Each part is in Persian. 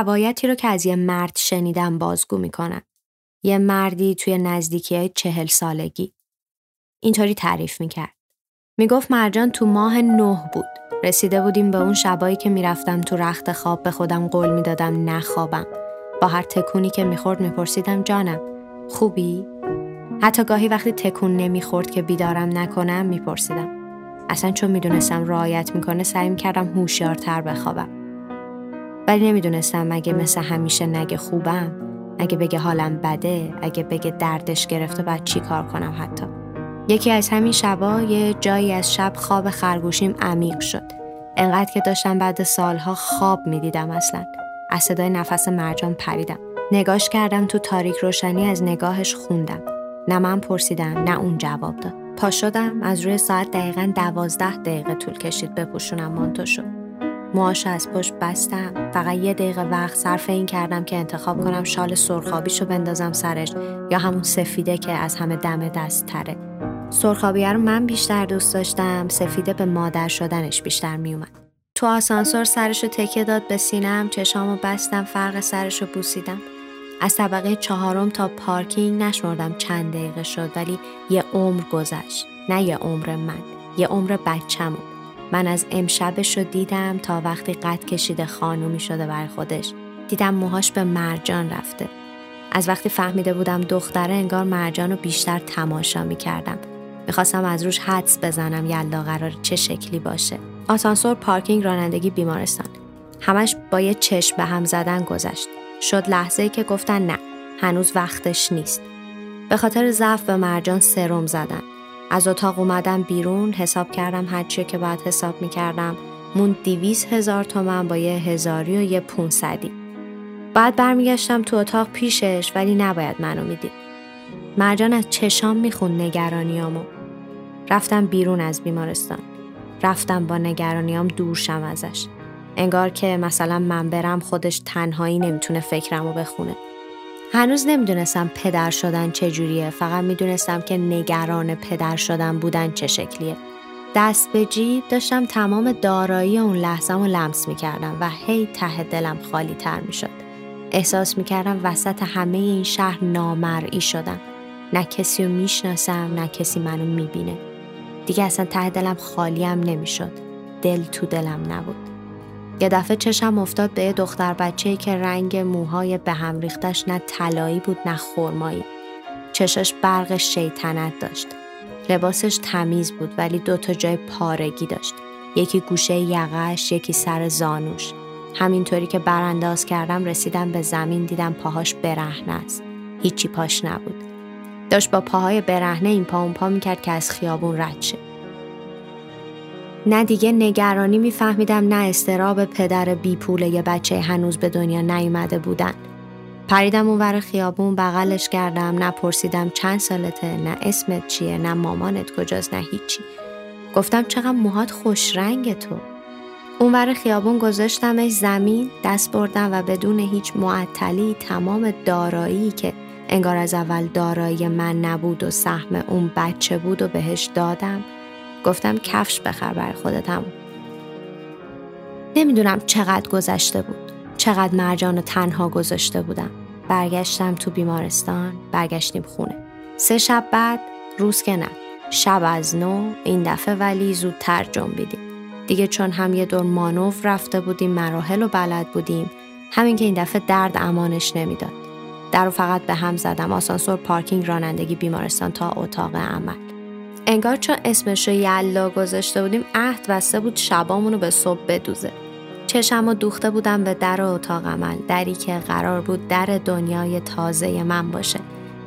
روایتی رو که از یه مرد شنیدم بازگو می‌کنم. یه مردی توی نزدیکی های چهل سالگی. اینطوری تعریف می‌کرد. می‌گفت مرجان تو ماه نه بود. رسیده بودیم به اون شبایی که می‌رفتم تو رخت خواب به خودم قول می‌دادم نخوابم. با هر تکونی که می‌خورد میپرسیدم جانم خوبی؟ حتی گاهی وقتی تکون نمی‌خورد که بیدارم نکنم میپرسیدم. اصلا چون می‌دونستم رعایت می‌کنه سعی می‌کردم هوشیارتر بخوابم. ولی نمی‌دونستم مگه مثل همیشه نگه خوبم اگه بگه حالم بده اگه بگه دردش گرفته بعد چی کار کنم حتی؟ یکی از همین شبا یه جایی از شب خواب خرگوشیم عمیق شد. انقدر که داشتم بعد سالها خواب می‌دیدم اصلا. از صدای نفس مرجان پریدم. نگاش کردم تو تاریک روشنی از نگاهش خوندم. نه من پرسیدم نه اون جواب داد. پا شدم از روی ساعت دقیقا دوازده دقیقه طول کشید بپوشونم مانتو شد موهاش از پشت بستم. فقط یه دقیقه وقت صرف این کردم که انتخاب کنم شال سرخابیشو بندازم سرش یا همون سفیده که از همه دم دست تره. سرخابیه رو من بیشتر دوست داشتم. سفیده به مادر شدنش بیشتر میومد تو آسانسور سرشو تکیه داد به سینم. چشامو بستم. فرق سرشو بوسیدم. از طبقه چهارم تا پارکینگ نشمردم چند دقیقه شد ولی یه عمر گذشت. نه یه عمر من. یه عمر بچه‌مو من از امشبش رو دیدم تا وقتی قد کشیده خانومی شده بر خودش. دیدم موهاش به مرجان رفته. از وقتی فهمیده بودم دختره انگار مرجان رو بیشتر تماشا می کردم می‌خواستم از روش حدس بزنم یلا قرار چه شکلی باشه. آسانسور پارکینگ رانندگی بیمارستان. همش با یه چشم به هم زدن گذشت. شد لحظه ای که گفتن نه. هنوز وقتش نیست. به خاطر ضعف به مرجان سرم زدن. از اتاق اومدم بیرون حساب کردم هرچی که باید حساب می‌کردم. مون دیویز هزار تومن با یه هزاری و یه پونصدی. بعد برمیگشتم تو اتاق پیشش ولی نباید منو می‌دید. مرجان از چشام می‌خوند نگرانیامو. رفتم بیرون از بیمارستان. رفتم با نگرانیام دور شم ازش. انگار که مثلا من برم خودش تنهایی نمی‌تونه فکرمو بخونه. هنوز نمی‌دونستم پدر شدن چجوریه. فقط می‌دونستم که نگران پدر شدن بودن چه شکلیه. دست به جیب داشتم تمام دارایی اون لحظم رو لمس می‌کردم و هی ته دلم خالی تر می‌شد. احساس می‌کردم وسط همه این شهر نامرئی شدم. نه کسی رو می‌شناسم نه کسی منو می‌بینه. دیگه اصلا ته دلم خالیم نمی‌شد. دل تو دلم نبود. یه دفعه چشم افتاد به یه دختر بچه که رنگ موهای به هم ریختش نه طلایی بود نه خرمایی. چشاش برق شیطنت داشت. لباسش تمیز بود ولی دو تا جای پارگی داشت. یکی گوشه یقش، یکی سر زانوش. همینطوری که برانداز کردم رسیدم به زمین دیدم پاهاش برهنه است. هیچی پاش نبود. داشت با پاهای برهنه این پا اون پا می‌کرد که از خیابون رد شه. نه دیگه نگرانی میفهمیدم نه استراب پدر بی پول یه بچه هنوز به دنیا نیومده بودن. پریدم اونور خیابون بغلش کردم نه پرسیدم چند سالته نه اسمت چیه نه مامانت کجاست نه هیچی. گفتم چقدر موهات خوش رنگ تو. اونور خیابون گذاشتمش زمین دست بردم و بدون هیچ معطلی تمام دارایی که انگار از اول دارایی من نبود و سهم اون بچه بود و بهش دادم گفتم کفش بخر برای خودتم. نمی‌دونم چقدر گذشته بود. چقدر مرجان رو تنها گذاشته بودم. برگشتم تو بیمارستان برگشتیم خونه. سه شب بعد روز که نه. شب از نو این دفعه ولی زودتر جنبیدیم. دیگه چون هم یه دور مانوف رفته بودیم مراحل و بلد بودیم همین که این دفعه درد امانش نمی‌داد. در رو فقط به هم زدم. آسانسور پارکینگ رانندگی بیمارستان تا اتاق عمل. انگار چون اسمش رو یلا گذاشته بودیم عهد بسته بود شبامونو به صبح بدوزه. چشم و دوخته بودم به در اتاق عمل دری که قرار بود در دنیای تازه من باشه.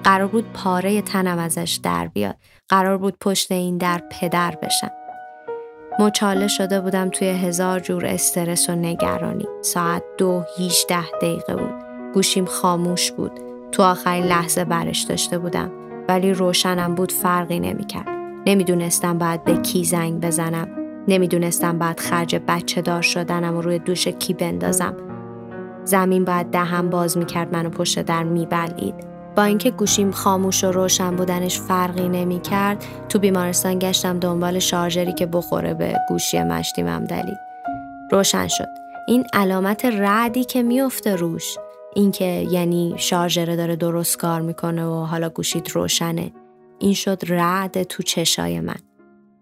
قرار بود پاره تنم ازش در بیاد. قرار بود پشت این در پدر بشم. مچاله شده بودم توی هزار جور استرس و نگرانی. ساعت دو ده دقیقه بود. گوشیم خاموش بود. تو آخرین لحظه برش داشته بودم. ولی روشنم بود فرقی نمی‌کرد. نمی‌دونستم باید به کی زنگ بزنم. نمی‌دونستم باید خرج بچه دار شدنم و روی دوش کی بندازم. زمین باید دهم باز می‌کرد منو پشت در میبلید با اینکه گوشیم خاموش و روشن بودنش فرقی نمی‌کرد تو بیمارستان گشتم دنبال شارژری که بخوره به گوشی مشتی ممدلی روشن شد. این علامت رعدی که میفته روش. اینکه یعنی شارژر داره درست کار می‌کنه و حالا گوشید روشنه. این شد رعد تو چشای من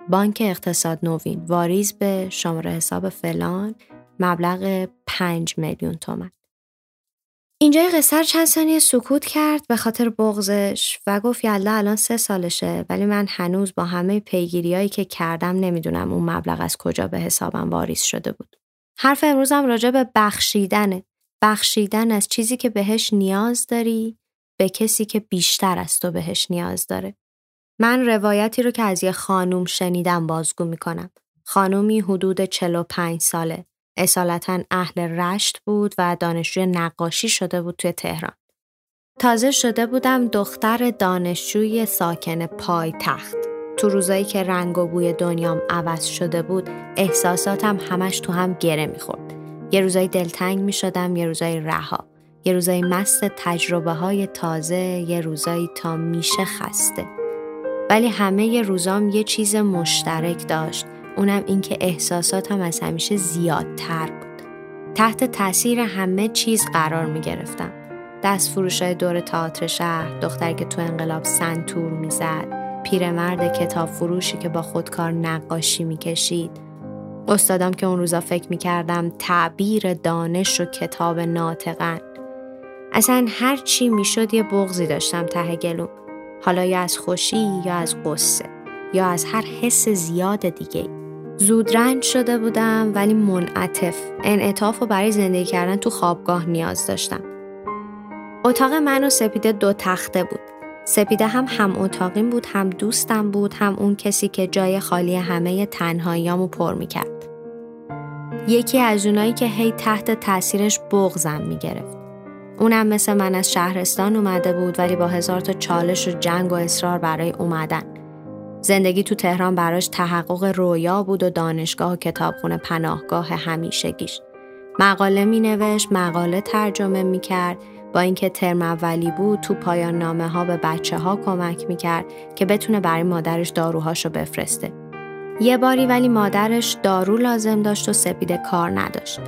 بانک اقتصاد نوین واریز به شماره حساب فلان مبلغ 5 میلیون تومن اینجای قصر چند ثانیه سکوت کرد به خاطر بغزش و گفت یلا الان سه سالشه ولی من هنوز با همه پیگیریایی که کردم نمی‌دونم اون مبلغ از کجا به حسابم واریز شده بود. حرف امروزم راجع به بخشیدنه. بخشیدن از چیزی که بهش نیاز داری به کسی که بیشتر از تو بهش نیاز داره. من روایتی رو که از یه خانوم شنیدم بازگو می‌کنم. خانومی حدود 45 ساله. اصالتا اهل رشت بود و دانشجوی نقاشی شده بود توی تهران. تازه شده بودم دختر دانشجوی ساکن پای تخت. تو روزایی که رنگ و بوی دنیام عوض شده بود احساساتم همش تو هم گره می‌خورد. یه روزایی دلتنگ می شدم یه روزایی رها. یه روزایی مست تجربه های تازه یه روزایی تا میشه خسته. ولی همه روزام یه چیز مشترک داشت اونم اینکه احساساتم از همیشه زیادتر بود. تحت تاثیر همه چیز قرار می گرفتم. دست فروشای دور تئاتر شهر، دختری که تو انقلاب سنتور می‌زد، پیرمرد کتاب فروشی که با خودکار نقاشی می‌کشید، استادم که اون روزا فکر می‌کردم تعبیر دانش و کتاب ناطقن. اصلا هر چی می‌شد یه بغزی داشتم ته گلوم. حالا یا از خوشی یا از قصه یا از هر حس زیاد دیگه زود رنج شده بودم ولی منعطف. انعطاف و برای زندگی کردن تو خوابگاه نیاز داشتم. اتاق من و سپیده دو تخته بود. سپیده هم هم اتاقیم بود هم دوستم بود هم اون کسی که جای خالی همه تنهاییامو پر می‌کرد. یکی از اونایی که هی تحت تاثیرش بغزم می‌گرفت. اونم مثل من از شهرستان اومده بود ولی با هزار تا چالش و جنگ و اصرار برای اومدن زندگی تو تهران براش تحقق رویا بود و دانشگاه و کتابخونه پناهگاه همیشگیش. مقاله می نوشت، مقاله ترجمه می کرد، با اینکه ترم اولی بود تو پایان نامه ها به بچه ها کمک می کرد که بتونه برای مادرش داروهاشو بفرسته. یه باری ولی مادرش دارو لازم داشت و سپیده کار نداشت.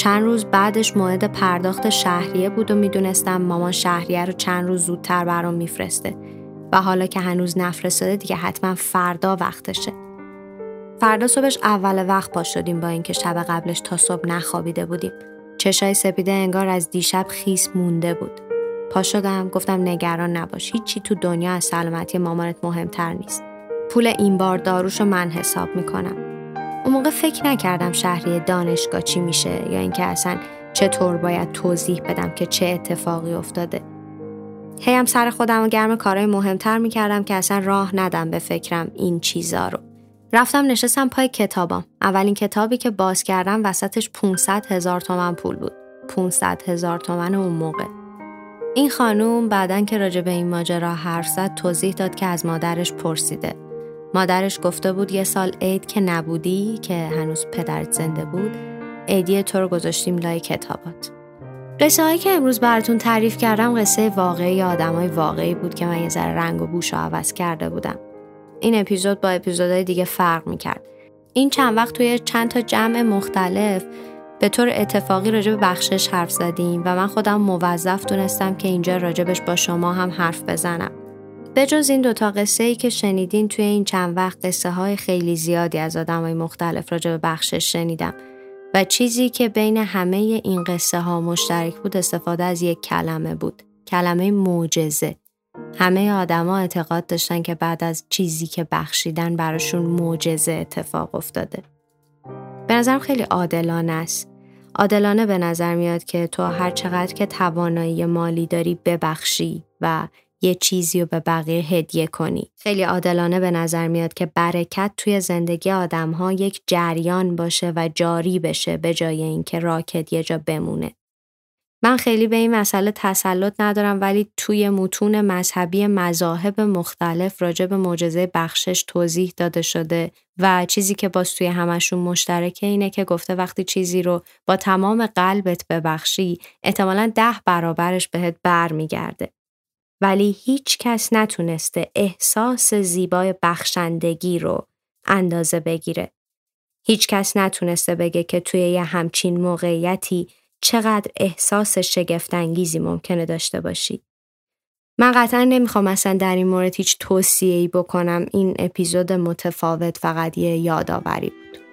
چند روز بعدش موعد پرداخت شهریه بود و می‌دونستم مامان شهریه رو چند روز زودتر برام میفرسته و حالا که هنوز نفرستاده دیگه حتما فردا وقتشه. فردا صبحش اول وقت پا شدیم با اینکه شب قبلش تا صبح نخوابیده بودیم. چشای سپیده انگار از دیشب خیس مونده بود. پا شدم گفتم نگران نباش هیچی تو دنیا از سلامتی مامانت مهمتر نیست. پول این بار داروشو من حساب می‌کنم. اون موقع فکر نکردم شهری دانشگاه چی میشه یا اینکه اصلا چطور باید توضیح بدم که چه اتفاقی افتاده. هیم سر خودم و گرم کارهای مهمتر می‌کردم که اصلا راه ندم به فکرم این چیزا رو. رفتم نشستم پای کتابم. اولین کتابی که باز کردم وسطش 500 هزار تومن پول بود. 500 هزار تومن اون موقع. این خانوم بعدن که راجع به این ماجرا حرف زد توضیح داد که از مادرش پرسیده. مادرش گفته بود یه سال عید که نبودی که هنوز پدرت زنده بود عیدی تو رو گذاشتیم لای کتابات. قصه هایی که امروز براتون تعریف کردم قصه واقعی های واقعی بود که من یه ذره رنگ و بوش عوض کرده بودم. این اپیزود با اپیزودهای دیگه فرق می‌کرد. این چند وقت توی چند تا جمع مختلف به طور اتفاقی راجع به بخشش حرف زدیم و من خودم موظف دونستم که اینجا راجبش با شما هم حرف بزنم. به جز این دوتا قصه ای که شنیدین توی این چند وقت قصه های خیلی زیادی از آدم های مختلف راجع به بخشش شنیدم و چیزی که بین همه این قصه ها مشترک بود استفاده از یک کلمه بود. کلمه معجزه. همه آدما اعتقاد داشتن که بعد از چیزی که بخشیدن براشون معجزه اتفاق افتاده. به نظرم خیلی عادلانه است. عادلانه به نظر میاد که تو هر چقدر که توانایی مالی داری ببخشی و یه چیزی رو به بقیه هدیه کنی. خیلی عادلانه به نظر میاد که برکت توی زندگی آدم ها یک جریان باشه و جاری بشه به جای اینکه راکت یه جا بمونه. من خیلی به این مسئله تسلط ندارم ولی توی متون مذهبی مذاهب مختلف راجع به معجزه بخشش توضیح داده شده و چیزی که باز توی همشون مشترکه اینه که گفته وقتی چیزی رو با تمام قلبت ببخشی احتمالا ده برابرش بهت برمیگرده. ولی هیچ کس نتونسته احساس زیبای بخشندگی رو اندازه بگیره. هیچ کس نتونسته بگه که توی یه همچین موقعیتی چقدر احساس شگفتانگیزی ممکنه داشته باشی. من قطعا نمی‌خوام اصلا در این مورد هیچ توصیه بکنم این اپیزود متفاوت فقط یه یادآوری بود.